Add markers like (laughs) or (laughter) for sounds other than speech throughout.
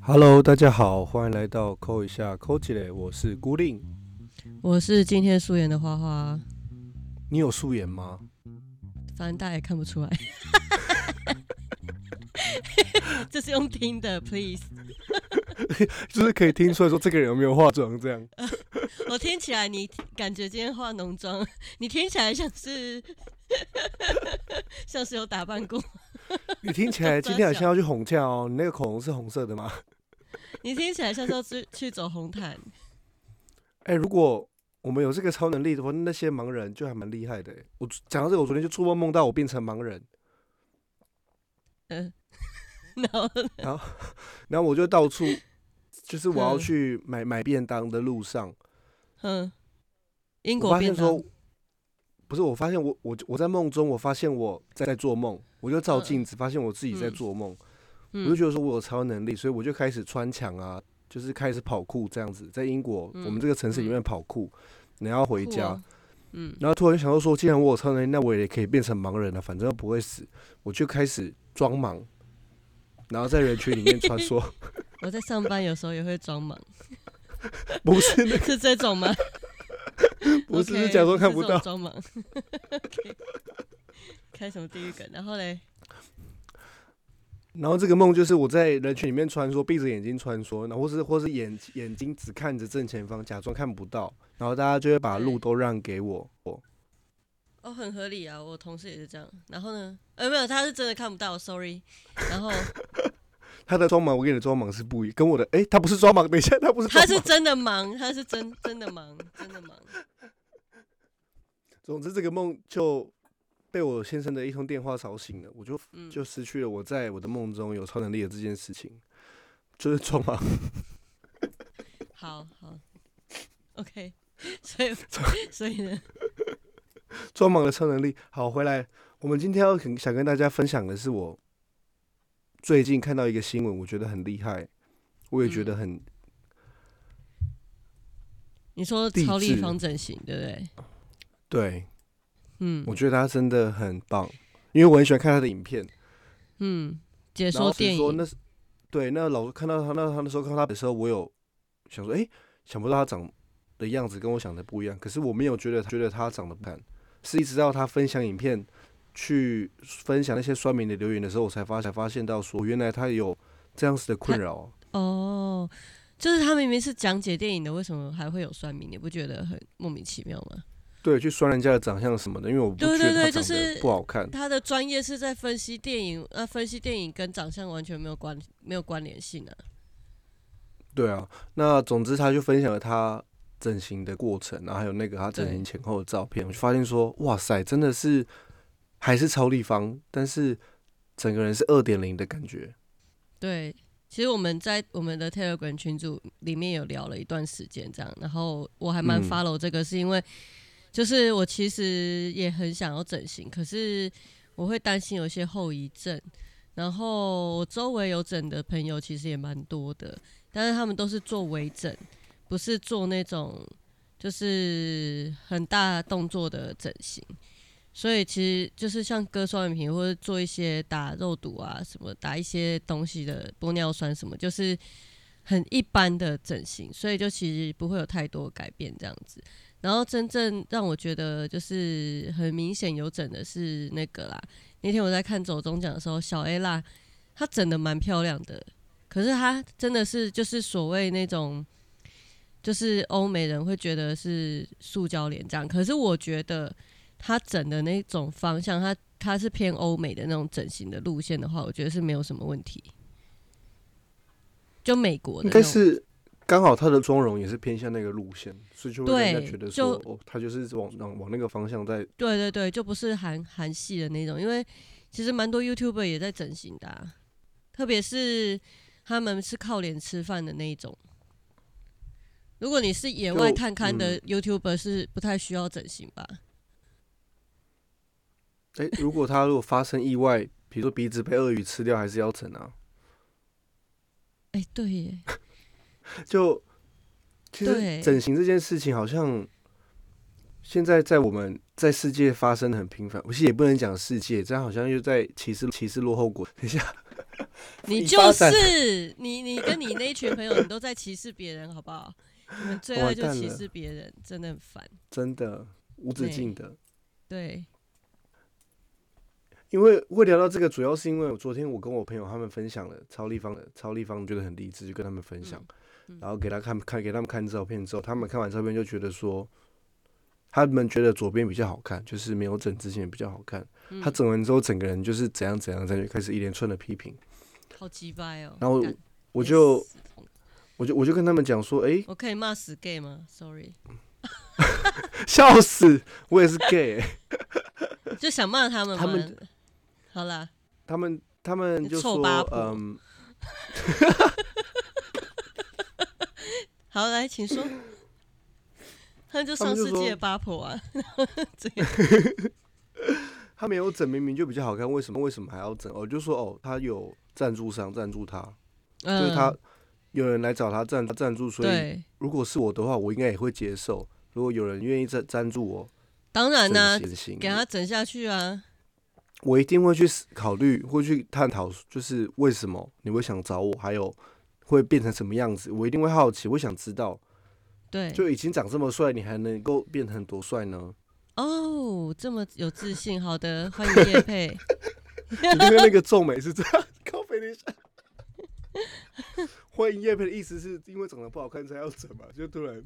Hello，大家好，欢迎来到扣一下扣起来，我是孤令。我是今天素颜的花花，你有素颜吗？反正大家也看不出来。(laughs) 这是用听的，please。(laughs) 就是可以听出来说这个人有没有化妆这样。(laughs) 我听起来你感觉今天化浓妆，你听起来像是像是有打扮过。(laughs) 你听起来今天好像要去红架哦，你那个口红是红色的吗？(laughs) 你听起来像是要去去走红毯。哎，如果我们有这个超能力的话，那些盲人就还蛮厉害的。我讲到这个，我昨天就做梦梦到我变成盲人。嗯，然后然后然后我就到处，就是我要去买买便当的路上，嗯，英我国便当。发现说，不是，我发现我我我在梦中，我发现我在在做梦，我就照嗯镜子，发现我自己在做梦，我就嗯觉得说我有超能力，所以我就开始穿墙啊，就是开始跑酷这样子，在英国、嗯。我们这个城市里面跑酷，然后回家，哦嗯。然后突然想到说，既然我有超能力，那我也可以变成盲人了，反正又不会死，我就开始装盲，然后在人群里面穿梭，(laughs) 我在上班有时候也会装忙，(laughs) 不是那 (laughs) 是这种吗？(laughs) 不是是假装看不到装忙。开什么地狱梗？然后嘞，然后这个梦就是我在人群里面穿梭，闭着眼睛穿梭，然后或是或是眼眼睛只看着正前方，假装看不到，然后大家就会把路都让给我。我哦，很合理啊，我同事也是这样。然后呢，呃，没有，他是真的看不到，sorry。然后他的装忙，我跟你的装忙是不一，跟我的，诶，他不是装忙，等一下，他不是。他是真的忙，他是真真的忙，真的忙。总之，这个梦就被我先生的一通电话吵醒了，我就嗯，就失去了我在我的梦中有超能力的这件事情，就是装忙。好好，OK。(laughs) 所以 (laughs) 所以呢，装忙的超能力。好，回来，我们今天要很想跟大家分享的是我最近看到一个新闻，我觉得很厉害，我也觉得很、你说超立方整形，对不对？对，嗯我觉得他真的很棒，因为我很喜欢看他的影片。嗯，解说电影说那是对，那老看到他那他那时候看到他的时候，我有想说，诶，想不到他长的样子跟我想的不一样，可是我没有觉得觉得他长得不看，是一直到他分享影片去分享那些酸民的留言的时候，我才发才发现到说，原来他有这样子的困扰。哦。就是他明明是讲解电影的，为什么还会有酸民？你不觉得很莫名其妙吗？对，去酸人家的长相什么的，因为我不觉对对得他长对就是得不好看。他的专业是在分析电影，那、分析电影跟长相完全没有关没有关联性啊。对啊，那总之他就分享了他整形的过程，然后还有那个他整形前后的照片，我就发现说，哇塞，真的是还是超立方，但是整个人是二点零的感觉。对，其实我们在我们的 Telegram 群组里面有聊了一段时间，这样，然后我还蛮嗯 follow 这个，是因为就是我其实也很想要整形，可是我会担心有一些后遗症。然后我周围有整的朋友其实也蛮多的，但是他们都是做微整，不是做那种就是很大动作的整形。所以其实就是像割双眼皮或者做一些打肉毒啊什么，打一些东西的玻尿酸什么，就是很一般的整形，所以就其实不会有太多改变这样子。然后真正让我觉得就是很明显有整的是那个啦，那天我在看走中奖的时候，小 A 啦，她整的蛮漂亮的，可是她真的是就是所谓那种。就是欧美人会觉得是塑胶脸这样，可是我觉得他整的那种方向，他他是偏欧美的那种整形的路线的话，我觉得是没有什么问题。就美国的应，该是刚好他的妆容也是偏向那个路线，所以就人家觉得说，哦，他就是往往往那个方向在。对对对，就不是韩韩系的那种，因为其实蛮多 YouTuber 也在整形的、啊，特别是他们是靠脸吃饭的那一种。如果你是野外探勘的嗯 YouTuber，是不太需要整形吧？哎、如果他如果发生意外，比如说鼻子被鳄鱼吃掉，还是要整啊？哎、对耶，(laughs) 就其实对整形这件事情，好像现在在我们在世界发生的很频繁，我其实也不能讲世界，这样好像又在歧视歧视落后国。等一下，你就是你，你跟你那一群朋友，你都在歧视别人，好不好？你们最爱就歧视别人，真的很烦。真的无止境的。对，因为会聊到这个，主要是因为我昨天我跟我朋友他们分享了超立方的超立方，觉得很励志，就跟他们分享，嗯然后给他看看给他们看照片之后，他们看完照片就觉得说，他们觉得左边比较好看，就是没有整之前比较好看。嗯他整完之后，整个人就是怎样怎样，再就开始一连串的批评，好鸡掰哦。然后我就我就我就跟他们讲说，诶，我可以骂死 gay 吗？Sorry，(laughs) 笑死，我也是 gay，、欸 (laughs) 就想骂他们嘛。他们好啦，他们他们就说嗯，(laughs) 好来，请说。他们就上世纪的八婆啊，(laughs) 这样他没有整，明明就比较好看，为什么为什么还要整？我就说哦，他有赞助商赞助他，就是他嗯有人来找他赞赞助，所以，如果是我的话，我应该也会接受。如果有人愿意赞赞助我当然啦、整形，给他整下去啊。我一定会去思考虑，会去探讨，就是为什么你会想找我，还有会变成什么样子，我一定会好奇，我想知道，对，就已经长这么帅，你还能够变成多帅呢？哦，这么有自信，好的，欢迎叶佩。(laughs) 你刚刚那个皱眉是这样，靠背等一下。欢迎叶佩的意思是因为长得不好看才要整嘛？就突然，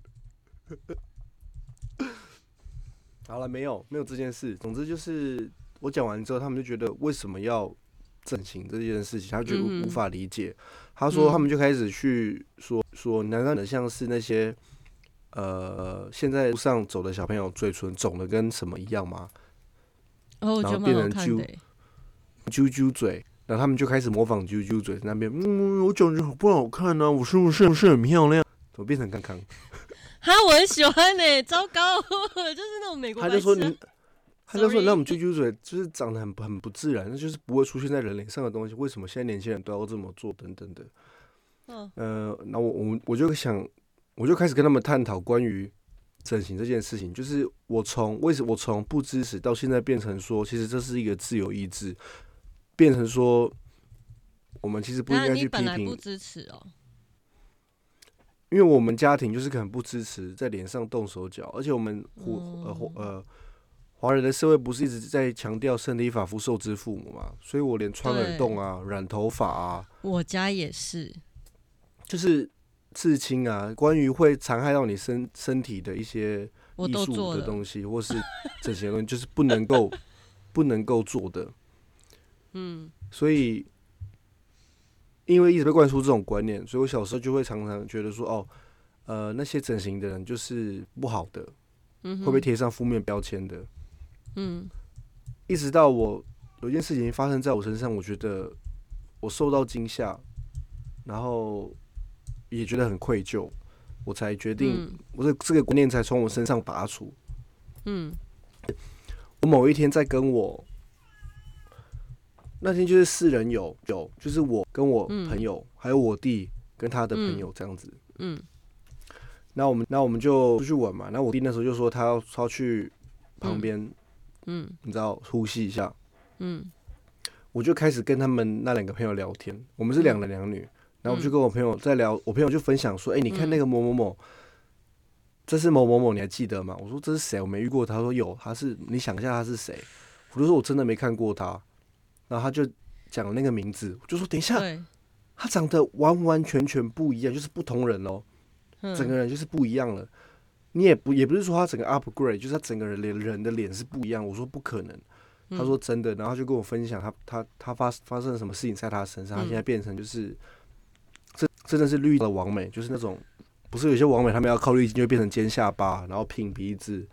(laughs) 好了，没有没有这件事。总之就是我讲完之后，他们就觉得为什么要整形这件事情，他觉得无法理解。他说嗯他们就开始去说说，难道你像是那些呃现在路上走的小朋友嘴唇肿的跟什么一样吗？然后变成揪好看的欸。啾啾嘴，然后他们就开始模仿啾啾嘴，那边，嗯，我长得好不好看呢、我是不是不是很漂亮？怎么变成康康？哈，我很喜欢呢、糟糕，(laughs) 就是那种美国他就说你，他就说那种啾啾嘴就是长得很很不自然，那就是不会出现在人脸上的东西，为什么现在年轻人都要这么做？等等的。嗯呃，那我我我就想，我就开始跟他们探讨关于整形这件事情，就是我从为什么我从不支持到现在变成说，其实这是一个自由意志，变成说我们其实不应该去批评不评，支持哦、因为我们家庭就是可能不支持在脸上动手脚，而且我们华呃华呃华人的社会不是一直在强调身体法服受之父母嘛，所以我连穿耳洞啊、染头发啊，我家也是，就是刺青啊，关于会残害到你身身体的一些艺术。的东西，或是整形的东西，就是不能够不能够做的。嗯，所以，因为一直被灌输这种观念，所以我小时候就会常常觉得说，哦，呃，那些整形的人就是不好的，嗯，会被贴上负面标签的。嗯一直到我有件事情发生在我身上，我觉得我受到惊吓，然后也觉得很愧疚，我才决定，嗯我这这个观念才从我身上拔除。嗯我某一天在跟我那天就是四人有有，就是我跟我嗯朋友，还有我弟跟他的朋友这样子。嗯那我们那我们就出去玩嘛。那我弟那时候就说他要他要去旁边，嗯你知道呼吸一下。嗯我就开始跟他们那两个朋友聊天，我们是两男两女，然后我就跟我朋友在聊，我朋友就分享说，哎、你看那个某某某，这是某某某，你还记得吗？我说这是谁？我没遇过他。他说有，他是，你想一下他是谁？我就说我真的没看过他，然后他就讲了那个名字，我就说等一下，他长得完完全全不一样，就是不同人哦，嗯整个人就是不一样了。你也不也不是说他整个 upgrade，就是他整个人脸人的脸是不一样。我说不可能，嗯他说真的，然后就跟我分享他他他发发生了什么事情在他身上，他嗯现在变成就是这真的是绿的完美，就是那种不是有些完美他们要靠滤镜就会变成尖下巴，然后平鼻子、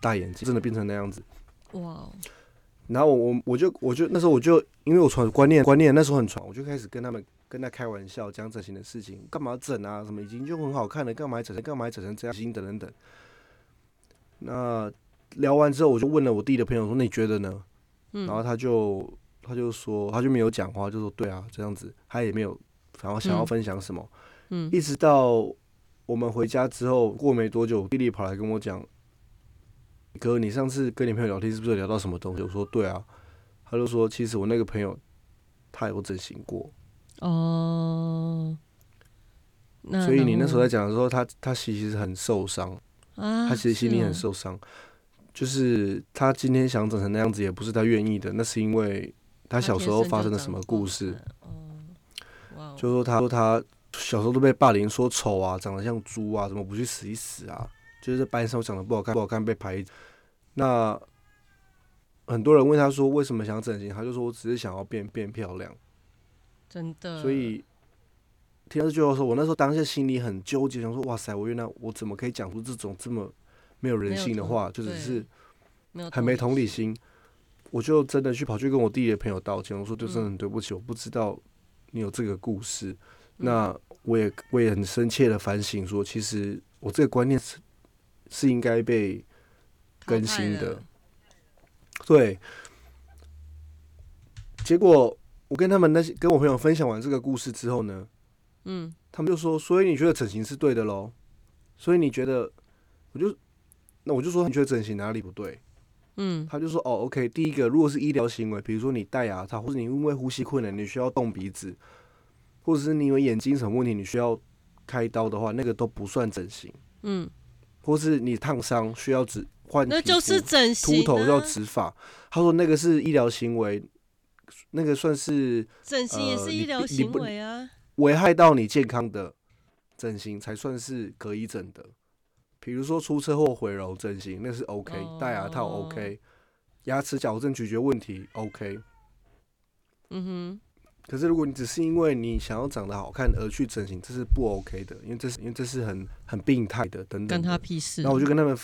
大眼睛，真的变成那样子。哇哦，然后我我我就我就那时候我就因为我传观念观念那时候很传，我就开始跟他们跟他开玩笑讲整形的事情，干嘛整啊？什么已经就很好看了，干嘛还整成干嘛还整成这样？等等等。那聊完之后，我就问了我弟的朋友说：“你觉得呢？”嗯然后他就他就说他就没有讲话，就说：“对啊，这样子。”他也没有然后想要嗯分享什么。嗯一直到我们回家之后，过没多久，弟弟跑来跟我讲，哥，你上次跟你朋友聊天是不是聊到什么东西？我说对啊，他就说其实我那个朋友他有整形过，哦，那所以你那时候在讲的时候，他他其实很受伤，啊，他其实心里很受伤，就是他今天想整成那样子，也不是他愿意的，那是因为他小时候发生了什么故事，就说他说他小时候都被霸凌，说丑啊，长得像猪啊，怎么不去死一死啊？就是在班上长得不好看，不好看被排。那很多人问他说为什么想整形，他就说我只是想要变变漂亮。真的，所以听到这句话的时候，我那时候当下心里很纠结，想说哇塞，我原来我怎么可以讲出这种这么没有人性的话，就只是很没同理心，我就真的去跑去跟我弟弟的朋友道歉，我说就真的嗯很对不起，我不知道你有这个故事。嗯。那我也我也很深切的反省说，其实我这个观念是是应该被更新的，对。结果我跟他们那些跟我朋友分享完这个故事之后呢，嗯，他们就说，所以你觉得整形是对的喽？所以你觉得，我就那我就说你觉得整形哪里不对？嗯，他就说哦，OK，第一个，如果是医疗行为，比如说你戴牙套，或者你因为呼吸困难你需要动鼻子，或者是你有眼睛什么问题你需要开刀的话，那个都不算整形。嗯，或是你烫伤需要植换那就是整形、啊，秃头要植发，他说那个是医疗行为，那个算是整形也是医疗行为啊，危害到你健康的整形才算是可以整的。比如说出车祸毁容整形，那是 OK，戴牙套哦 OK，牙齿矫正咀嚼问题 OK。嗯哼可是如果你只是因为你想要长得好看而去整形，这是不 OK 的，因为这是因为这是很很病态的等，等的。干他屁事。那我就跟他们，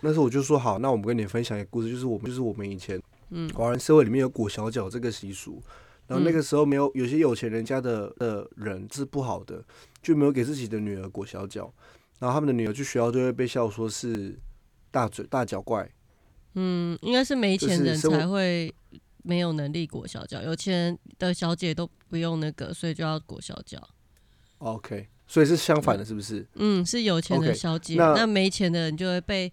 那时候我就说好，那我们跟你分享一个故事，就是我们就是我们以前嗯华人社会里面有裹小脚这个习俗，然后那嗯个时候没有有些有钱人家的的人是不好的，就没有给自己的女儿裹小脚，然后他们的女儿去学校就会被笑说是大嘴大脚怪，嗯，应该是没钱人才会没有能力裹小脚，有钱人的小姐都不用那个，所以就要裹小脚。OK，所以是相反的，是不是？嗯，是有钱的小姐，那那没钱的人就会被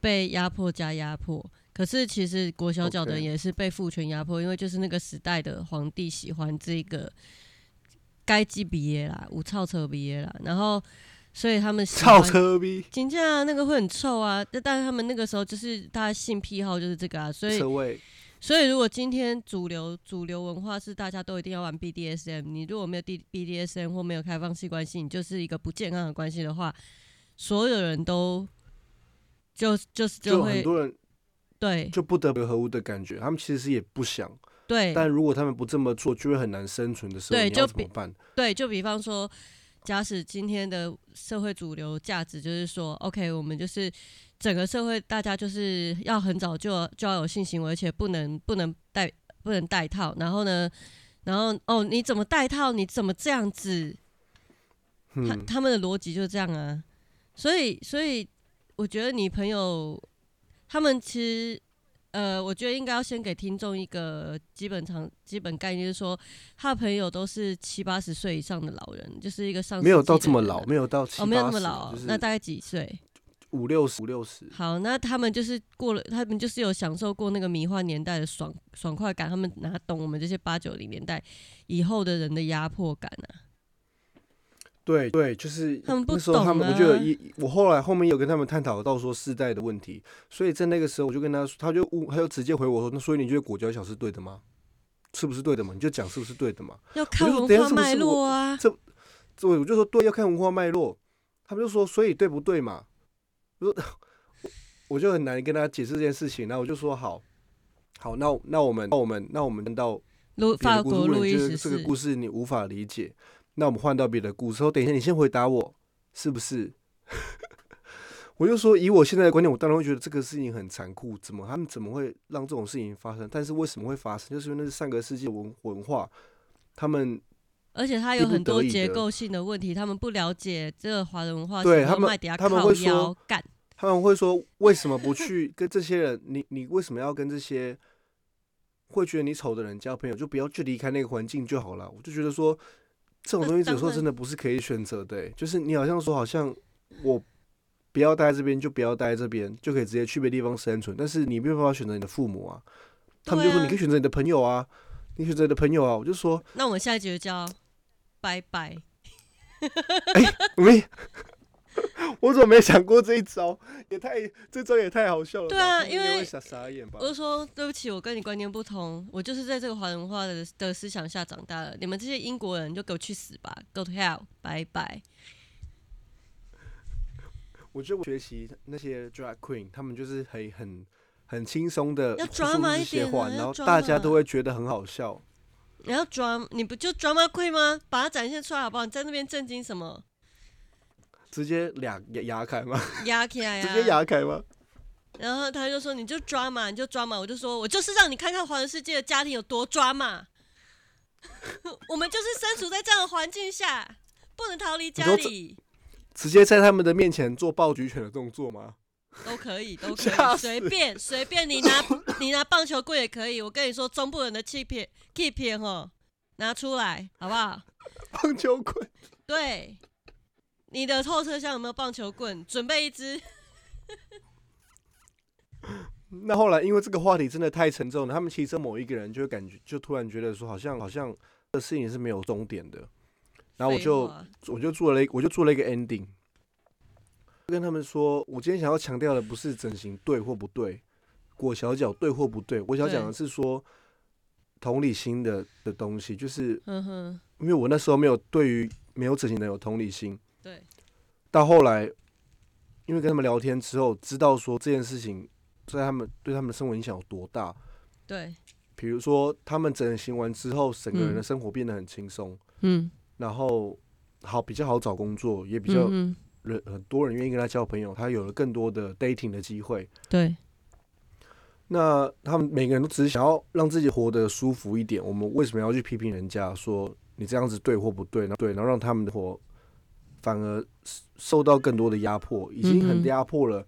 被压迫加压迫。可是其实裹小脚的人也是被父权压迫，因为就是那个时代的皇帝喜欢这个该鸡毕业啦，无操车毕业啦，然后所以他们喜操欢车逼金价那个会很臭啊，但但是他们那个时候就是大家性癖好就是这个啊，所以，所以如果今天主流主流文化是大家都一定要玩 BDSM，你如果没有 D BDSM 或没有开放性关系，你就是一个不健康的关系的话，所有人都就就是就很会多人对就不得不合乎的感觉，他们其实也不想，对但如果他们不这么做，就会很难生存的时候，你要怎么办？对，就比方说，假使今天的社会主流价值就是说，OK，我们就是整个社会大家就是要很早就就要有性行为，而且不能不能带不能带套，然后呢，然后哦，你怎么带套？你怎么这样子？他嗯，他们的逻辑就是这样啊，所以所以我觉得你朋友他们其实呃，我觉得应该要先给听众一个基本常基本概念，就是说他的朋友都是七八十岁以上的老人，就是一个上没有到这么老，没有到七哦，没有那么老，就是那大概几岁？五六十五六十。好，那他们就是过了，他们就是有享受过那个迷幻年代的爽爽快感，他们哪懂我们这些八九零年代以后的人的压迫感啊？对对，就是那时候他们，我就有啊一，我后来后面有跟他们探讨到说世代的问题，所以在那个时候我就跟他说，他就问，他就直接回我说，那所以你觉得裹脚小是对的吗？是不是对的嘛？你就讲是不是对的嘛？要看文化脉络啊。这我我就说对，要看文化脉络。他们就说，所以对不对嘛？我说我就很难跟他解释这件事情，然后我就说好，好，那那我们那我们那我们到法国路如果你觉易十四，这个故事你无法理解，那我们换到别的故事。哦，等一下，你先回答我，是不是？(laughs) 我就说，以我现在的观点，我当然会觉得这个事情很残酷，怎么他们怎么会让这种事情发生？但是为什么会发生？就是因为那是上个世纪文文化，他们而且他有很多结构性的问题，他们不了解这个华人文化，对他们他们靠会说腰干，他们会说，为什么不去跟这些人？你你为什么要跟这些会觉得你丑的人交朋友？就不要去离开那个环境就好了。我就觉得说，这种东西有时候 (laughs) 真的不是可以选择的、欸就是你好像说，好像我不要待在这边就不要待在这边，就可以直接去别的地方生存。但是你没有办法选择你的父母啊，他们就说你可以选择你的朋友啊，你选择你的朋友啊。我就说那我们下一集就叫拜拜。(laughs) (laughs) 我怎么没想过这一招？也太这招也太好笑了。对啊因为傻傻眼吧我。就说对不起，我跟你观念不同，我就是在这个华人文化的的思想下长大的。你们这些英国人就给我去死吧，Go to hell，拜拜。我觉得我学习那些 drag queen，他们就是很很很轻松的要说 drama 这一些话，然后大家都会觉得很好笑。你要 drama，你不就 drama queen 吗？把它展现出来好不好？你在那边震惊什么？直接俩牙牙开吗？压起来呀、直接牙开吗？然后他就说：“你就抓嘛，你就抓嘛。”我就说：“我就是让你看看华人世界的家庭有多抓嘛。(laughs) 我们就是身处在这样的环境下，不能逃离家里，直接在他们的面前做爆举犬的动作吗？都可以，(laughs) 都可以，随便随便。你拿你拿棒球棍也可以。我跟你说，中部人的气片 keep 片哈，拿出来好不好？棒球棍，对，你的后车厢有没有棒球棍？准备一支。(laughs) 那后来因为这个话题真的太沉重了，他们其中某一个人就会感觉，就突然觉得说，好像好像这事情是没有终点的。然后我就我就做了一我就做了一个 ending，跟他们说，我今天想要强调的不是整形对或不对，裹小脚对或不对，我想讲的是说同理心的的东西，就是哼哼，因为我那时候没有对于没有整形的有同理心，对，到后来，因为跟他们聊天之后，知道说这件事情在他们对他们的生活影响有多大。对，比如说，他们整形完之后，整个人的嗯生活变得很轻松，嗯，然后好比较好找工作，也比较人很多人愿意跟他交朋友，他有了更多的 dating 的机会。对，那他们每个人都只是想要让自己活得舒服一点。我们为什么要去批评人家说你这样子对或不对？然后对，然后让他们的活反而受到更多的压迫，已经很压迫了，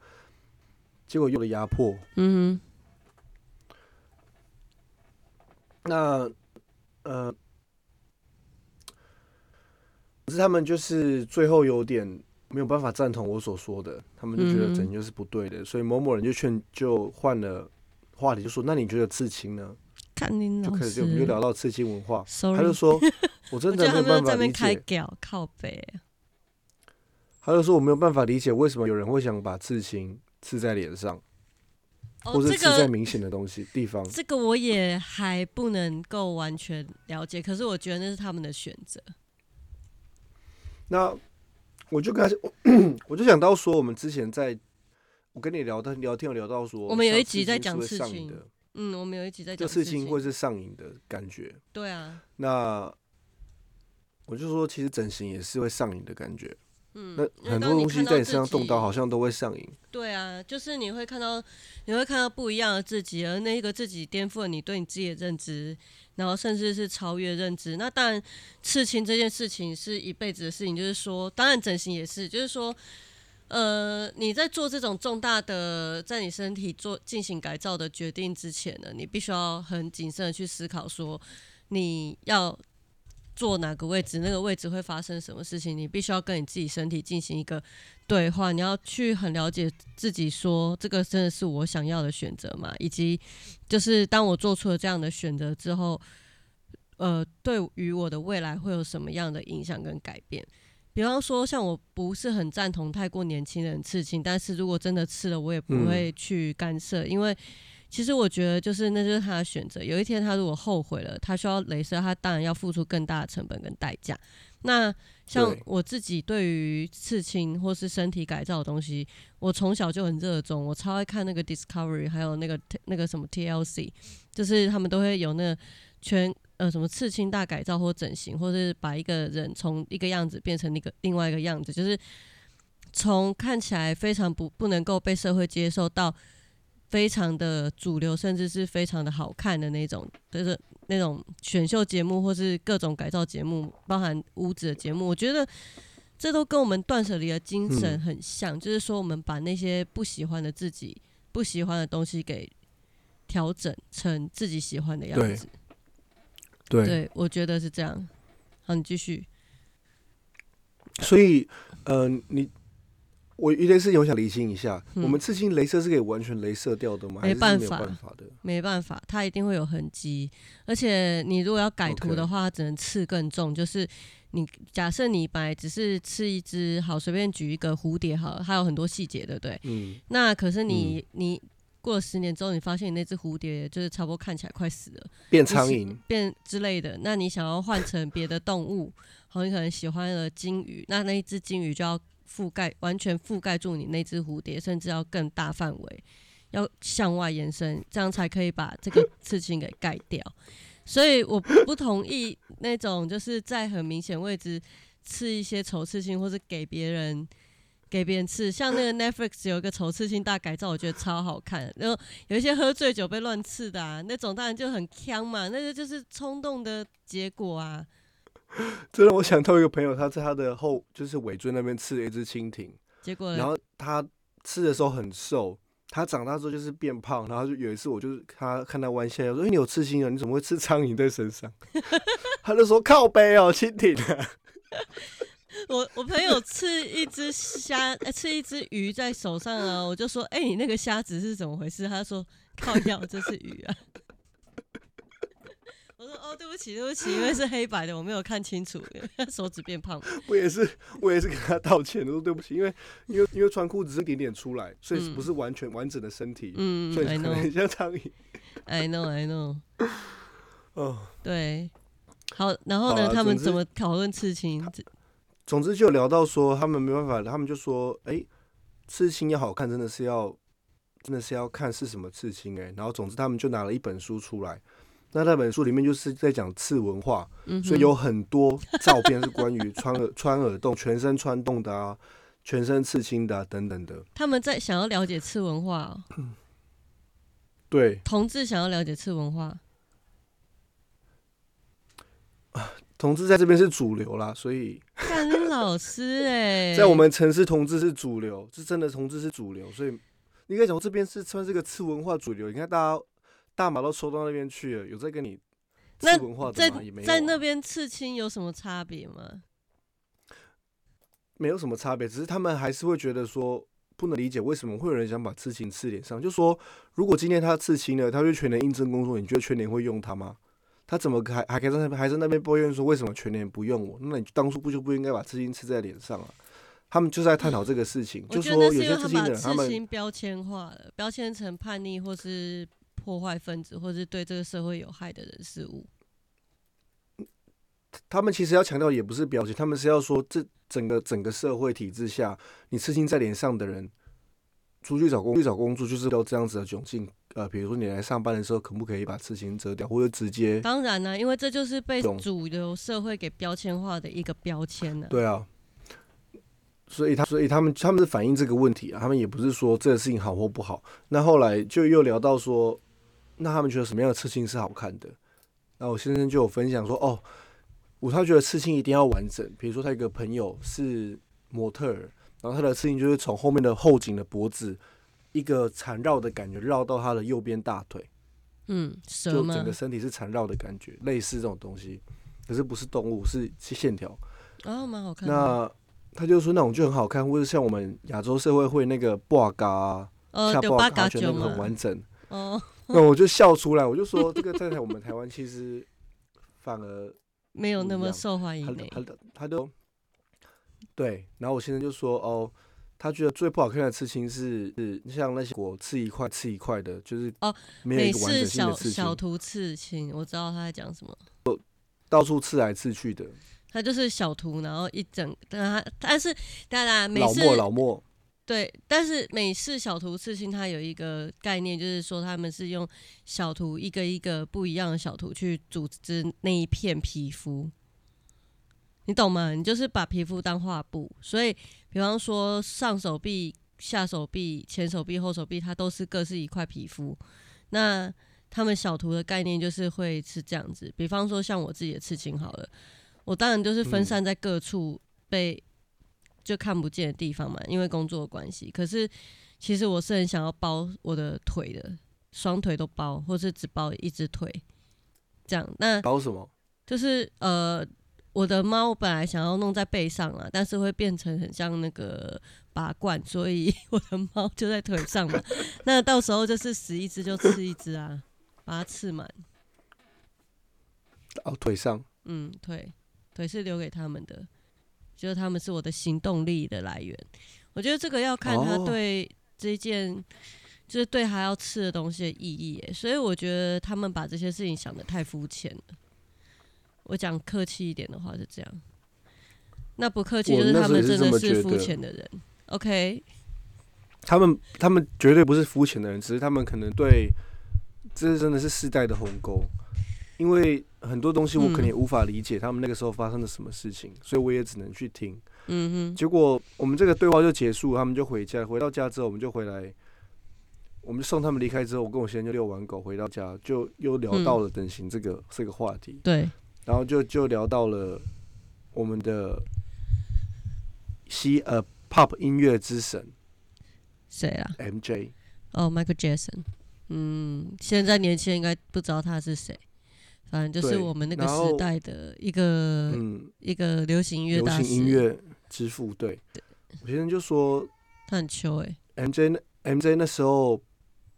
结果又的压迫。嗯那呃，可是他们就是最后有点没有办法赞同我所说的，他们就觉得整形就是不对的，所以某某人就劝就换了话题，就说那你觉得刺青呢？看你老就开始就我们就聊到刺青文化。他就说我真的 (laughs) 没有办法理解，靠背，他就说我没有办法理解为什么有人会想把刺青刺在脸上，哦，或是这个刺在明显的东西地方。这个我也还不能够完全了解，可是我觉得那是他们的选择。那我就跟他，(clears throat) 我就想到说，我们之前在，我跟你聊的聊天有聊到说，我们有一集在讲刺青的，嗯，我们有一集在讲事情刺青会是上瘾的感觉。对啊，那我就说，其实整形也是会上瘾的感觉。嗯，那很多东西在你身上动刀，好像都会上瘾。对啊，就是你会看到，你会看到不一样的自己，而那个自己颠覆了你对你自己的认知，然后甚至是超越认知。那当然，刺青这件事情是一辈子的事情，就是说，当然整形也是，就是说，呃，你在做这种重大的在你身体做进行改造的决定之前呢，你必须要很谨慎的去思考，说你要坐哪个位置，那个位置会发生什么事情，你必须要跟你自己身体进行一个对话，你要去很了解自己，说这个真的是我想要的选择嘛？以及就是当我做出了这样的选择之后，呃，对于我的未来会有什么样的影响跟改变？比方说，像我不是很赞同太过年轻人刺青，但是如果真的刺了，我也不会去干涉，因为其实我觉得就是那就是他的选择。有一天他如果后悔了，他需要镭射，他当然要付出更大的成本跟代价。那像我自己对于刺青或是身体改造的东西，我从小就很热衷，我超爱看那个 Discovery，还有那个那个什么 TLC，就是他们都会有那个全呃什么刺青大改造或整形，或者是把一个人从一个样子变成一个另外一个样子，就是从看起来非常不不能够被社会接受到非常的主流，甚至是非常的好看的那种，就是那种选秀节目或是各种改造节目，包含屋子的节目，我觉得这都跟我们断舍离的精神嗯很像，就是说我们把那些不喜欢的自己、不喜欢的东西给调整成自己喜欢的样子。对，对，我觉得是这样。好，你继续。所以呃，你我有件事情我想理清一下，嗯我们刺青镭射是可以完全镭射掉的吗？没办法办法的。没办法，它一定会有痕迹，而且你如果要改图的话，只能刺更重。就是你假设你本来只是刺一只，好随便举一个蝴蝶好了，它有很多细节，对不对？嗯，那可是你、你过了十年之后，你发现你那只蝴蝶就是差不多看起来快死了，变苍蝇，变之类的，那你想要换成别的动物，好，你可能喜欢了金鱼，那那一只金鱼就要覆盖完全覆盖住你那只蝴蝶，甚至要更大范围，要向外延伸，这样才可以把这个刺青给盖掉。(laughs) 所以我不同意那种就是在很明显位置刺一些丑刺青，或是给别人。给别人刺，像那个 Netflix 有一个丑刺青大改造，我觉得超好看。然后有一些喝醉酒被乱刺的啊，那种当然就很呛嘛，那个就是冲动的结果啊。(laughs) 这让我想到一个朋友，他在他的后就是尾椎那边刺了一只蜻蜓，结果然后他吃的时候很瘦，他长大之后就是变胖，然后就有一次我就是他看他弯下腰说：“哎、你有刺青啊？你怎么会刺苍蝇在身上？” (laughs) 他就说：“靠背哦，蜻蜓啊。(laughs) 我我朋友刺一只虾，呃刺一只鱼在手上啊，我就说，哎、你那个虾子是怎么回事？他说靠药，这是鱼啊。哦，对不起，对不起，因为是黑白的，我没有看清楚，手指变胖了。”我也是，我也是跟他道歉，我说对不起，因为因为因为穿裤子是一点点出来，所以嗯不是完全完整的身体，所以可能很像苍蝇。I know, I know。哦，对，好，然后呢，他们怎么讨论刺青？总之就聊到说他们没办法，他们就说，哎、刺青要好看，真的是要真的是要看是什么刺青哎、然后总之他们就拿了一本书出来，那那本书里面就是在讲刺文化，嗯，所以有很多照片是关于 (laughs) 穿耳穿耳洞、全身穿洞的啊，全身刺青的、啊、等等的。他们在想要了解刺文化、哦，(clears throat) 对，同志想要了解刺文化。(sighs) 同志在这边是主流啦，所以 (laughs) 干老师哎、在我们城市同志是主流，是真的同志是主流，所以你可以讲这边是算是个次文化主流。你看大家大马都抽到那边去了，有在跟你那文化的在在那边刺青有什么差别吗？没有什么差别，只是他们还是会觉得说不能理解为什么会有人想把刺青刺脸上。就说如果今天他刺青了，他去全年应征工作，你觉得全年会用他吗？他怎么还还可以在那边还在那边抱怨说为什么全年不用我？那你当初不就不应该把刺青刺在脸上啊？他们就在探讨这个事情，我就说有些刺青的人，他们青标签化了，标签成叛逆或是破坏分子，或是对这个社会有害的人事物。他们其实要强调也不是标签，他们是要说这整个整个社会体制下，你刺青在脸上的人，出去找工去找工作就是要这样子的窘境。呃，比如说你来上班的时候，可不可以把刺青遮掉，或者直接当然啦、因为这就是被主流社会给标签化的一个标签呢、对啊，所以他所以他们他们是反映这个问题啊，他们也不是说这个事情好或不好。那后来就又聊到说，那他们觉得什么样的刺青是好看的？那我先生就有分享说，哦，我他觉得刺青一定要完整，比如说他有一个朋友是模特儿，然后他的刺青就是从后面的后颈的脖子一个缠绕的感觉绕到他的右边大腿。嗯，就整个？身体是缠绕的感觉，类似这种东西，可是不是动物，是是线条。哦，蛮好看的。那他就说那种就很好看，或者像我们亚洲社会会那个布嘎啊，呃，下布嘎嘎觉得那个很。完整，哦，那我就笑出来，我就说 (laughs) 这个在台我们台湾其实反而没有那么受欢迎呢、他他他都对，然后我先生就说哦。他觉得最不好看的刺青是是像那些果刺一块刺一块的，就是哦没有美一个完整性式小小图刺青，我知道他在讲什么。到处刺来刺去的。他就是小图，然后一整，但他但是当然每次老莫老莫，对，但是美式小图刺青它有一个概念，就是说他们是用小图一个一个不一样的小图去组织那一片皮肤，你懂吗？你就是把皮肤当画布，所以比方说上手臂、下手臂、前手臂、后手臂，它都是各是一块皮肤。那他们小图的概念就是会是这样子，比方说像我自己的刺青好了，我当然就是分嗯散在各处被就看不见的地方嘛，因为工作的关系。可是其实我是很想要包我的腿的，双腿都包，或是只包一只腿，这样。那包什么？就是呃，我的猫本来想要弄在背上啊，但是会变成很像那个拔罐，所以 (laughs) 我的猫就在腿上嘛。那到时候就是死一只就吃一只啊，把它吃满。哦，腿上，嗯，腿腿是留给他们的，就是他们是我的行动力的来源。我觉得这个要看他哦对这件，就是对他要吃的东西的意义耶。所以我觉得他们把这些事情想的太肤浅了。我讲客气一点的话是这样，那不客气就是他们真的是肤浅的人。OK，他们他们绝对不是肤浅的人，只是他们可能对，这真的是世代的鸿沟。因为很多东西我可能也嗯无法理解他们那个时候发生了什么事情，所以我也只能去听。嗯哼，结果我们这个对话就结束，他们就回家。回到家之后，我们就回来，我们送他们离开之后，我跟我先生就遛完狗，回到家就又聊到了等型这个、这个话题，对，然后就就聊到了我们的西呃 pop 音乐之神谁啊？MJ。哦，Michael Jackson。嗯，现在年轻人应该不知道他是谁，反正就是我们那个时代的一个、嗯，一个流行音乐流大。行音乐之父，对。我先生就说他很秋哎、MJ 那 MJ 那时候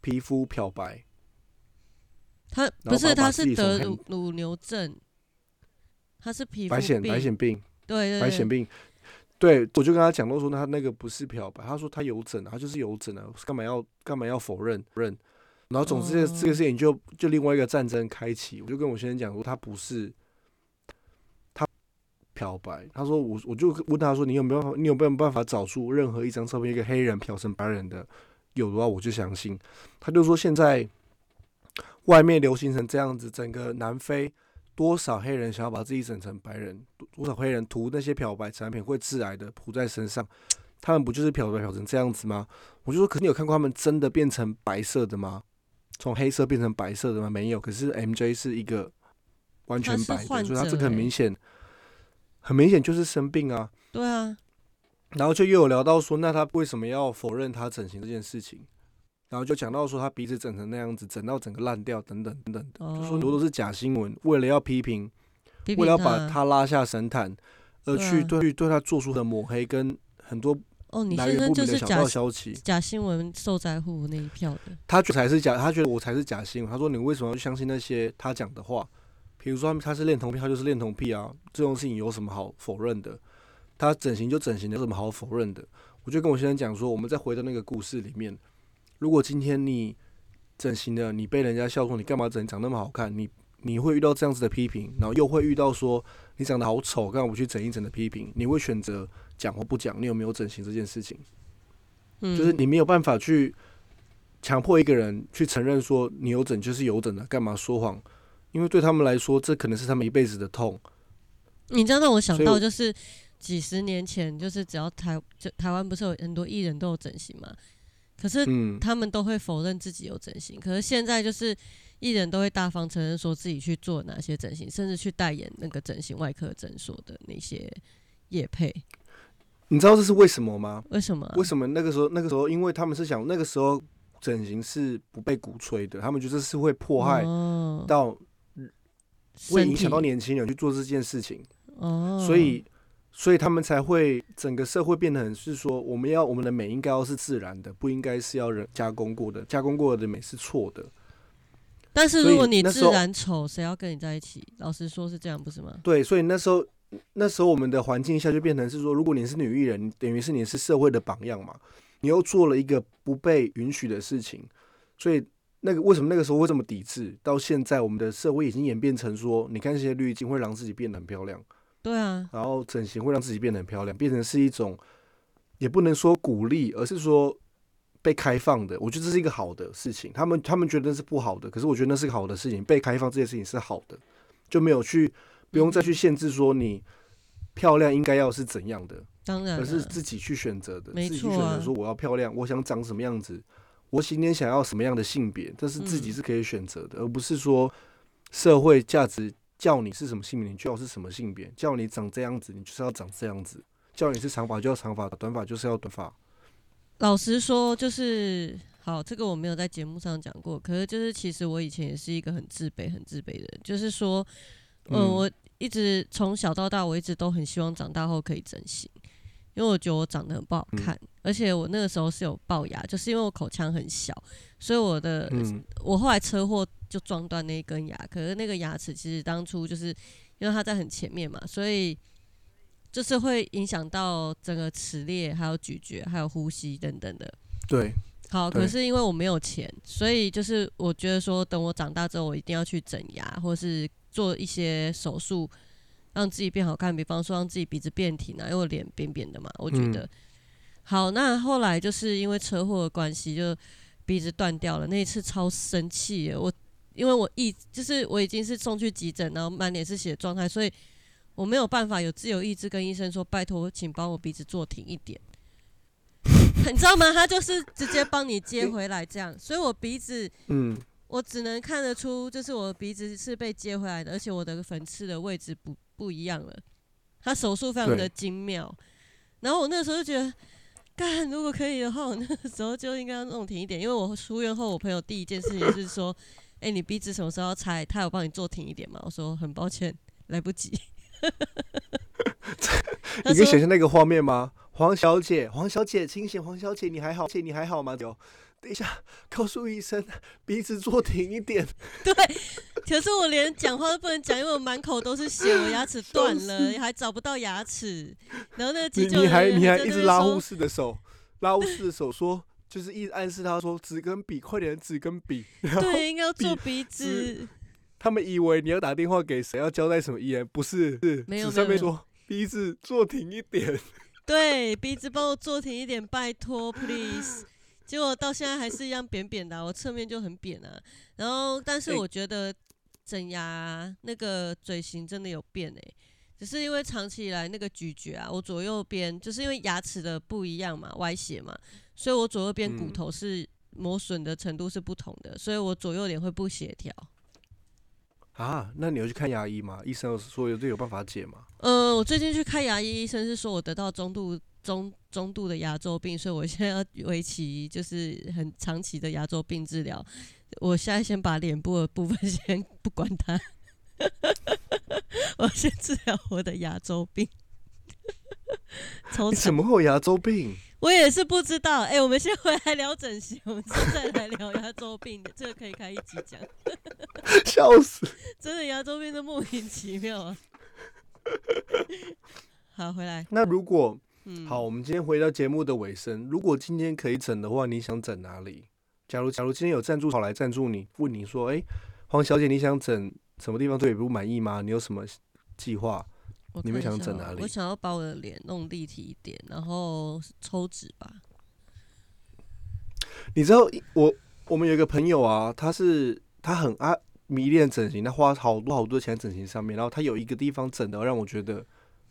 皮肤漂白，他然后不是他把自己从是得黑乳乳牛症，他是皮肤白癣病白癣病，对白癣病。对，我就跟他讲到说，他那个不是漂白，他说他有疹啊，他就是有疹啊，干嘛要干嘛要否认认？然后总之这个、这个哦事情就就另外一个战争开启，我就跟我先生讲说，他不是他漂白，他说我我就问他说，你有没有办法你有没有办法找出任何一张照片一个黑人漂成白人的？有的话我就相信。他就说现在外面流行成这样子，整个南非多少黑人想要把自己整成白人，多多少黑人涂那些漂白产品会致癌的涂在身上，他们不就是漂白漂成这样子吗？我就说，可是你有看过他们真的变成白色的吗？从黑色变成白色的吗？没有。可是 MJ 是一个完全白的，患所以他这个很明显，很明显就是生病啊。对啊，然后就又有聊到说，那他为什么要否认他整形这件事情？然后就讲到说他鼻子整成那样子，整到整个烂掉，等等等等的，就说很多哦都是假新闻，为了要批评，批评为了要把他拉下神坛，而去对去对他做出的抹黑跟很多哦，你先生就是假消息，假新闻受灾户那一票的，他觉得才是假，他觉得我才是假新闻。他说你为什么要去相信那些他讲的话？比如说他是恋童癖，他就是恋童癖啊，这种事情有什么好否认的？他整形就整形，有什么好否认的？我就跟我先生讲说，我们再回到那个故事里面，如果今天你整形了，你被人家笑说你干嘛整长那么好看，你你会遇到这样子的批评，然后又会遇到说你长得好丑，干嘛不去整一整的批评？你会选择讲或不讲？你有没有整形这件事情？嗯，就是你没有办法去强迫一个人去承认说你有整就是有整的，干嘛说谎？因为对他们来说，这可能是他们一辈子的痛。你这样让我想到，就是几十年前，就是只要台就台湾不是有很多艺人都有整形嘛，可是嗯，他们都会否认自己有整形，可是现在就是艺人都会大方承认说自己去做哪些整形，甚至去代言那个整形外科诊所的那些业配，你知道这是为什么吗？为什么啊、为什么那个时候那个时候，因为他们是想那个时候整形是不被鼓吹的，他们觉得是会迫害哦到会影响到年轻人去做这件事情，哦，所以所以他们才会整个社会变得很是说，我们要我们的美应该要是自然的，不应该是要人加工过的，加工过的美是错的。但是如果你自然丑，谁要跟你在一起？老实说是这样，不是吗？对，所以那时候那时候我们的环境下就变成是说，如果你是女艺人，等于是你是社会的榜样嘛，你又做了一个不被允许的事情，所以那个为什么那个时候会这么抵制？到现在我们的社会已经演变成说，你看这些滤镜会让自己变得很漂亮，对啊，然后整形会让自己变得很漂亮，变成是一种也不能说鼓励，而是说。被开放的，我觉得这是一个好的事情。他们他们觉得是不好的，可是我觉得那是个好的事情。被开放这件事情是好的，就没有去不用再去限制说你漂亮应该要是怎样的，当然了而是自己去选择的，自己去选择说我要漂亮，我想长什么样子，我今天想要什么样的性别，这是自己嗯是可以选择的，而不是说社会价值叫你是什么性别，你就要是什么性别，叫你长这样子，你就是要长这样子，叫你是长发就要长发，短发就是要短发。老实说，就是好，这个我没有在节目上讲过。可是就是，其实我以前也是一个很自卑、很自卑的人。就是说，呃，嗯我一直从小到大，我一直都很希望长大后可以整形，因为我觉得我长得很不好看，而且我那个时候是有龅牙，就是因为我口腔很小，所以我的嗯。我后来车祸就撞断那一根牙，可是那个牙齿其实当初就是因为它在很前面嘛，所以就是会影响到整个齿列、还有咀嚼、还有呼吸等等的。对，好，可是因为我没有钱，所以就是我觉得说，等我长大之后，我一定要去整牙，或是做一些手术，让自己变好看。比方说，让自己鼻子变挺啊，因为我脸扁扁的嘛，我觉嗯得。好，那后来就是因为车祸的关系，就鼻子断掉了。那一次超生气耶，我因为我一就是我已经是送去急诊，然后满脸是血的状态，所以我没有办法有自由意志跟医生说，拜托，请帮我鼻子做挺一点。(laughs) 你知道吗？他就是直接帮你接回来这样，所以我鼻子嗯，我只能看得出，就是我的鼻子是被接回来的，而且我的粉刺的位置不不一样了。他手术非常的精妙，然后我那时候就觉得，干如果可以的话，我那个时候就应该要弄挺一点，因为我出院后，我朋友第一件事情是说，哎、你鼻子什么时候要拆？他有帮你做挺一点吗？我说很抱歉，来不及。(laughs) (laughs) 你可以想象那个画面吗？黄小姐，黄小姐，清醒，黄小姐，你还好？姐，你还好吗？有，等一下，(laughs) 告诉医生，鼻子坐挺一点。(laughs) 对，可是我连讲话都不能讲，因为我满口都是血，我牙齿断了，还找不到牙齿。然后那个急你你还你还一直拉护士的手，拉护士的手说，就是一直暗示他说纸跟笔，快点纸跟笔。(laughs) 对，应该要做鼻鼻子。他们以为你要打电话给谁，要交代什么遗言，不是，是纸上面说鼻子坐挺一点。对，鼻子帮我坐挺一点，拜托，please。结果到现在还是一样扁扁的啊、(laughs) 我侧面就很扁啊。然后，但是哎我觉得整牙那个嘴型真的有变诶、只是因为长期以来那个咀嚼啊，我左右边就是因为牙齿的不一样嘛，歪斜嘛，所以我左右边骨嗯头是磨损的程度是不同的，所以我左右脸会不协调。啊，那你有去看牙医吗？医生有说有这有办法解吗？呃，我最近去看牙医，医生是说我得到中度中中度的牙周病，所以我现在要维持就是很长期的牙周病治疗。我现在先把脸部的部分 (laughs) 先不管它，我先治疗我的牙周病。你怎么会有牙周病？(laughs) 我也是不知道。哎、我们先回来聊整形，我们再来聊牙周病的，这个可以开一集讲。(laughs) 笑死！真的牙周病都莫名其妙啊。好，回来。那如果嗯，好，我们今天回到节目的尾声，如果今天可以整的话，你想整哪里？假如假如今天有赞助跑来赞助你，问你说，哎、黄小姐，你想整什么地方对你不满意吗？你有什么计划？你们想整哪里我想要把我的脸弄立体一点，然后抽脂吧。你知道我我们有一个朋友啊，他是他很爱迷恋整形，他花好多好多钱在整形上面，然后他有一个地方整的让我觉得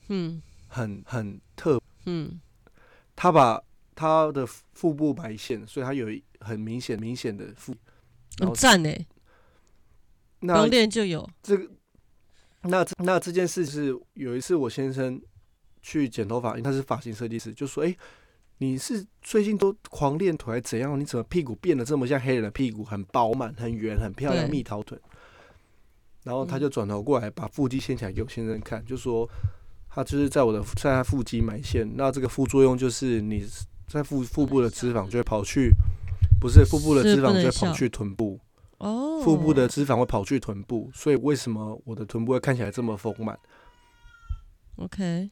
嗯很很特，嗯，他把他的腹部埋线，所以他有一很明显明显的腹。然很后赞呢，那用练就有。这个那这那这件事是有一次我先生去剪头发，因为他是发型设计师，就说：“哎、你是最近都狂练腿还怎样？你怎么屁股变得这么像黑人的屁股，很饱满、很圆、很漂亮，蜜桃臀？”然后他嗯就转头过来把腹肌掀起来给我先生看，就说他就是在我的在他腹肌埋线，那这个副作用就是你在腹腹部的脂肪就会跑去，不是腹部的脂肪就会跑去臀部。哦，腹部的脂肪会跑去臀部，所以为什么我的臀部会看起来这么丰满？OK，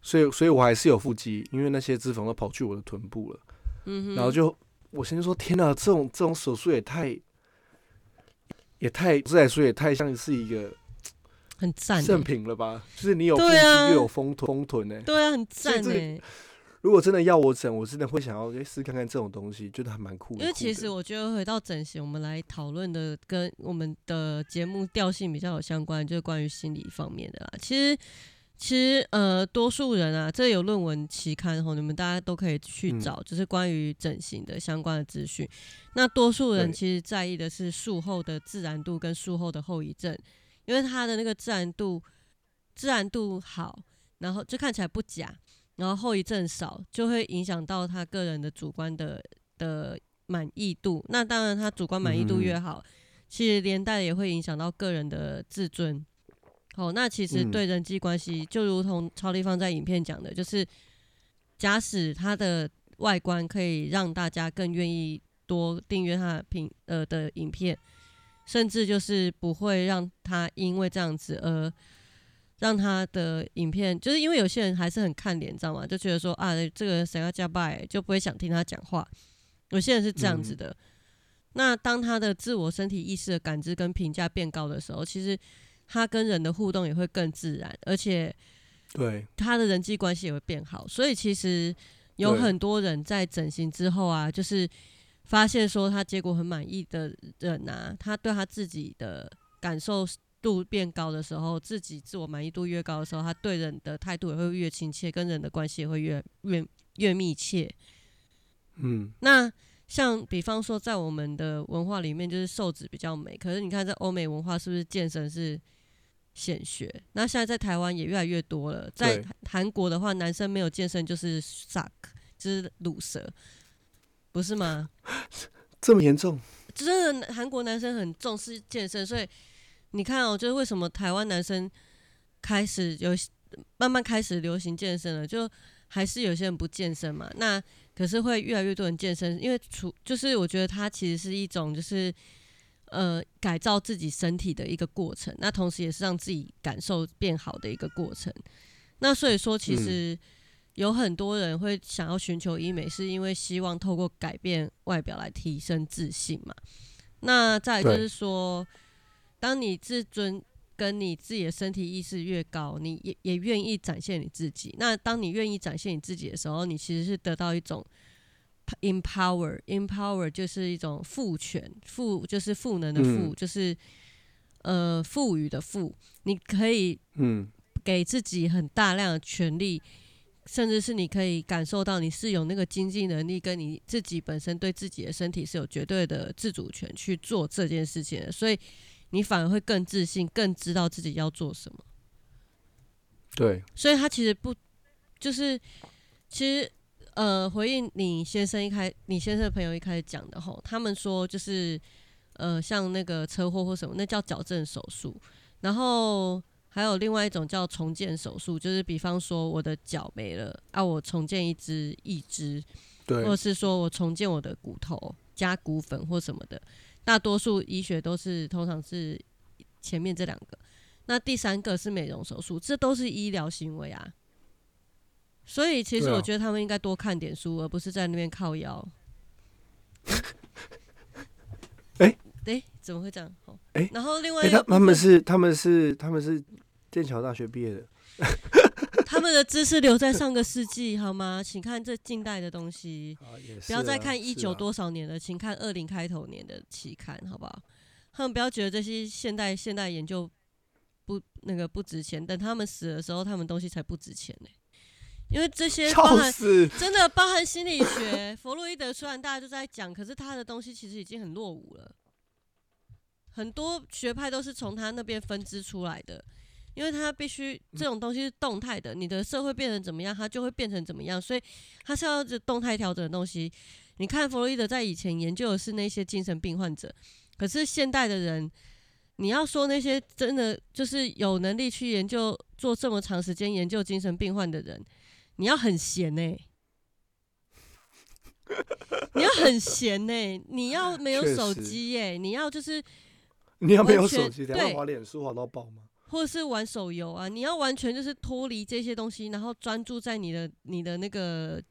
所以，所以我还是有腹肌，因为那些脂肪都跑去我的臀部了。嗯哼，然后就我先说，天哪，这种这种手术也太，也太，这来说也太像是一个很赞圣欸，品了吧？就是你有腹肌对啊又有丰臀丰臀呢、对啊，很赞所以这哎。如果真的要我整，我真的会想要诶试看看这种东西，觉得还蛮酷的。因为其实我觉得回到整形，我们来讨论的跟我们的节目调性比较有相关，就是关于心理方面的啦。其实，其实呃，多数人啊，这有论文期刊吼，你们大家都可以去嗯找，就是关于整形的相关的资讯。那多数人其实在意的是术后的自然度跟术后的后遗症，因为它的那个自然度自然度好，然后就看起来不假，然后后遗症少，就会影响到他个人的主观的的满意度。那当然，他主观满意度越好，其实连带也会影响到个人的自尊。好，那其实嗯。对人际关系，就如同超立方在影片讲的，就是假使他的外观可以让大家更愿意多订阅他的品呃的影片，甚至就是不会让他因为这样子而让他的影片，就是因为有些人还是很看脸，知道吗？就觉得说啊，这个人谁要加拜，就不会想听他讲话。有些人是这样子的。那当他的自我身体意识的感知跟评价变高的时候，其实他跟人的互动也会更自然，而且对，他的人际关系也会变好。所以其实有很多人在整形之后啊，就是发现说他结果很满意的人啊，他对他自己的感受度变高的时候，自己自我满意度越高的时候，他对人的态度也会越亲切，跟人的关系也会越越越密切。嗯，那像比方说，在我们的文化里面，就是瘦子比较美。可是你看，在欧美文化是不是健身是显学？那现在在台湾也越来越多了。在韩国的话，男生没有健身就是 suck，就是卤蛇，不是吗？这么严重？真的，韩国男生很重视健身，所以你看哦，就是为什么台湾男生开始有慢慢开始流行健身了，就还是有些人不健身嘛。那可是会越来越多人健身，因为除就是我觉得它其实是一种就是呃改造自己身体的一个过程，那同时也是让自己感受变好的一个过程。那所以说，其实有很多人会想要寻求医美，是因为希望透过改变外表来提升自信嘛。那再就是说，当你自尊跟你自己的身体意识越高，你也也愿意展现你自己。那当你愿意展现你自己的时候，你其实是得到一种 empower，empower 就是一种赋权，赋就是赋能的赋，嗯就是呃赋予的赋。你可以嗯，给自己很大量的权利，甚至是你可以感受到你是有那个经济能力，跟你自己本身对自己的身体是有绝对的自主权去做这件事情的，所以你反而会更自信，更知道自己要做什么。对，所以他其实不就是其实呃回应你先生一开你先生的朋友一开始讲的吼，他们说就是呃像那个车祸或什么，那叫矫正手术，然后还有另外一种叫重建手术，就是比方说我的脚没了啊，我重建一只一只，对或者，是说我重建我的骨头加骨粉或什么的，大多数医学都是通常是前面这两个，那第三个是美容手术，这都是医疗行为啊。所以其实我觉得他们应该多看点书，而不是在那边靠腰。诶 (laughs) 诶，怎么会这样？然后另外他他们是他们是他们是剑桥大学毕业的，(laughs) 他们的知识留在上个世纪，好吗？请看这近代的东西。不要再啊看一九多少年的，请看二零开头年的期刊，好不好？他们不要觉得这些现代现代研究不那个不值钱，等他们死的时候，他们东西才不值钱呢、因为这些包含，真的包含心理学，弗洛伊德虽然大家都在讲，可是他的东西其实已经很落伍了。很多学派都是从他那边分支出来的，因为他必须这种东西是动态的，你的社会变成怎么样，它就会变成怎么样，所以它是要这动态调整的东西。你看弗洛伊德在以前研究的是那些精神病患者，可是现代的人，你要说那些真的就是有能力去研究做这么长时间研究精神病患的人，你要很闲呢、你要很闲呢、你要没有手机耶、你要就是你要没有手机，等下对滑脸书滑到爆吗？或者是玩手游啊，你要完全就是脱离这些东西，然后专注在你的你的那个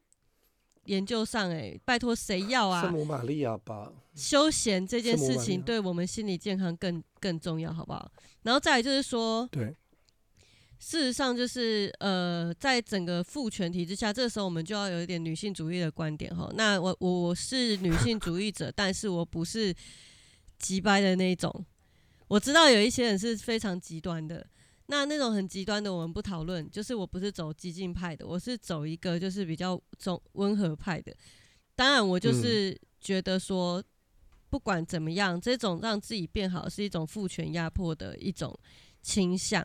研究上、欸。拜托，谁要啊？圣母玛利亚吧，休闲这件事情对我们心理健康更更重要，好不好？然后再来就是说，对，事实上就是呃，在整个父权体制下，这个时候我们就要有一点女性主义的观点哈。那我我是女性主义者，(laughs) 但是我不是极掰的那一种。我知道有一些人是非常极端的，那那种很极端的我们不讨论。就是我不是走激进派的，我是走一个就是比较中温和派的。当然，我就是觉得说，不管怎么样，这种让自己变好是一种父权压迫的一种倾向。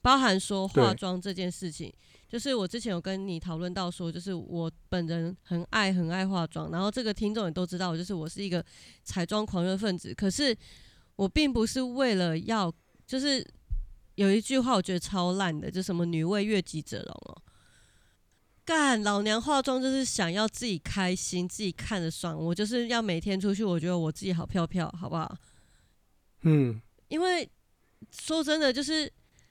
包含说化妆这件事情，就是我之前有跟你讨论到说，就是我本人很爱很爱化妆，然后这个听众也都知道，就是我是一个彩妆狂热分子。可是我并不是为了要，就是有一句话我觉得超烂的，就什么“女为悦己者容”哦。干老娘化妆就是想要自己开心，自己看着爽。我就是要每天出去，我觉得我自己好漂漂，好不好？嗯，因为说真的，就是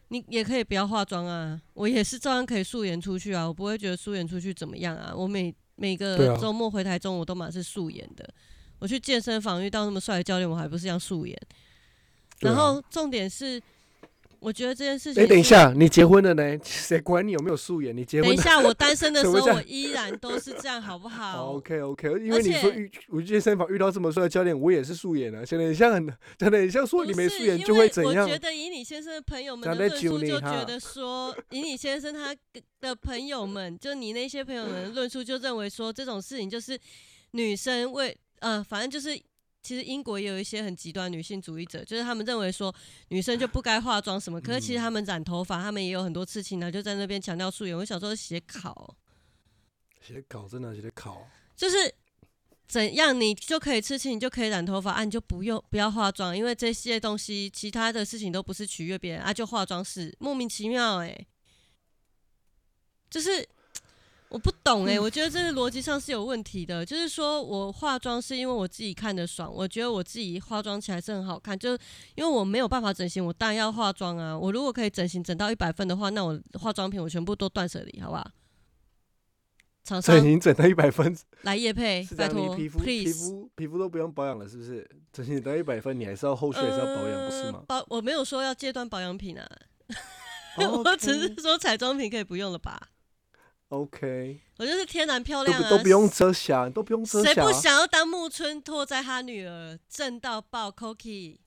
你也可以不要化妆啊，我也是照样可以素颜出去啊，我不会觉得素颜出去怎么样啊。我每每个周末回台中，我都满是素颜的。我去健身房遇到那么帅的教练，我还不是一样素颜。啊然后重点是，我觉得这件事情。哎、等一，下，你结婚了呢？(laughs) 谁管你有没有素颜？你结婚等一下，我单身的 (laughs) 时候，我依然都是这样，好不好？？OK OK，因为你说遇我去健身房遇到这么帅的教练，我也是素颜啊，讲的很像很真的很像说你没素颜就会怎样我觉？得以你先生的朋友们的论述就觉得说，以你先生他的朋友们，就你那些朋友们的论述，就认为说这种事情就是女生为呃，反正就是。其实英国也有一些很极端女性主义者，就是他们认为说女生就不该化妆什么，可是其实他们染头发，他们也有很多刺青呢，就在那边强调素颜。我小时候写考，写稿真的写的考，就是怎样你就可以刺青，你就可以染头发啊，你就不用不要化妆，因为这些东西其他的事情都不是取悦别人啊，就化妆是莫名其妙哎、就是我不懂哎、我觉得这个逻辑上是有问题的。就是说我化妆是因为我自己看得爽，我觉得我自己化妆起来是很好看，就因为我没有办法整形，我当然要化妆啊。我如果可以整形整到一百分的话，那我化妆品我全部都断舍离，好不好？厂商整形整到一百分，来夜配，托你皮肤皮。肤皮肤都不用保养了，是不是？整形到一百分，你还是要后续还是要保养，不是呃吗？保我没有说要戒断保养品啊，哦 (laughs) 我只是说彩妆品可以不用了吧？OK，我就是天然漂亮都不用遮瑕，都不用遮瑕谁不，想要当木村拓哉他女儿，正到爆 Coki，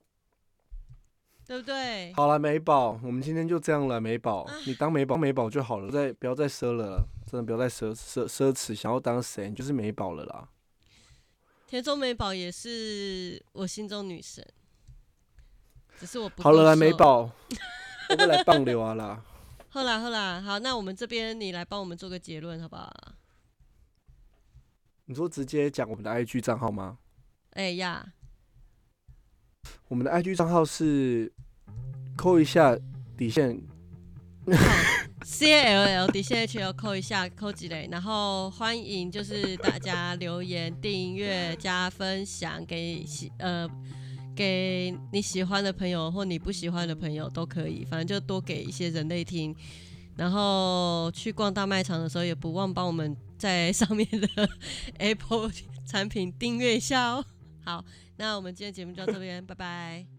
对不对？好了，美宝，我们今天就这样了，美宝，你当美宝美宝就好了，再不要再奢了，真的不要再奢奢奢侈，想要当谁你就是美宝了啦。田中美宝也是我心中女神，只是我不好了啦，美。宝，我们来棒流啊啦。后来后来，好，那我们这边你来帮我们做个结论，好不好？你说直接讲我们的 IG 账号吗？哎呀，我们的 IG 账号是扣一下底线 C L L 底线 H L 扣一下扣几类，然后欢迎就是大家留言、订阅、加分享给喜呃给你喜欢的朋友或你不喜欢的朋友都可以，反正就多给一些人类听。然后去逛大卖场的时候，也不忘帮我们在上面的 (laughs) Apple 产品订阅一下哦。好，那我们今天节目就到这边，拜拜。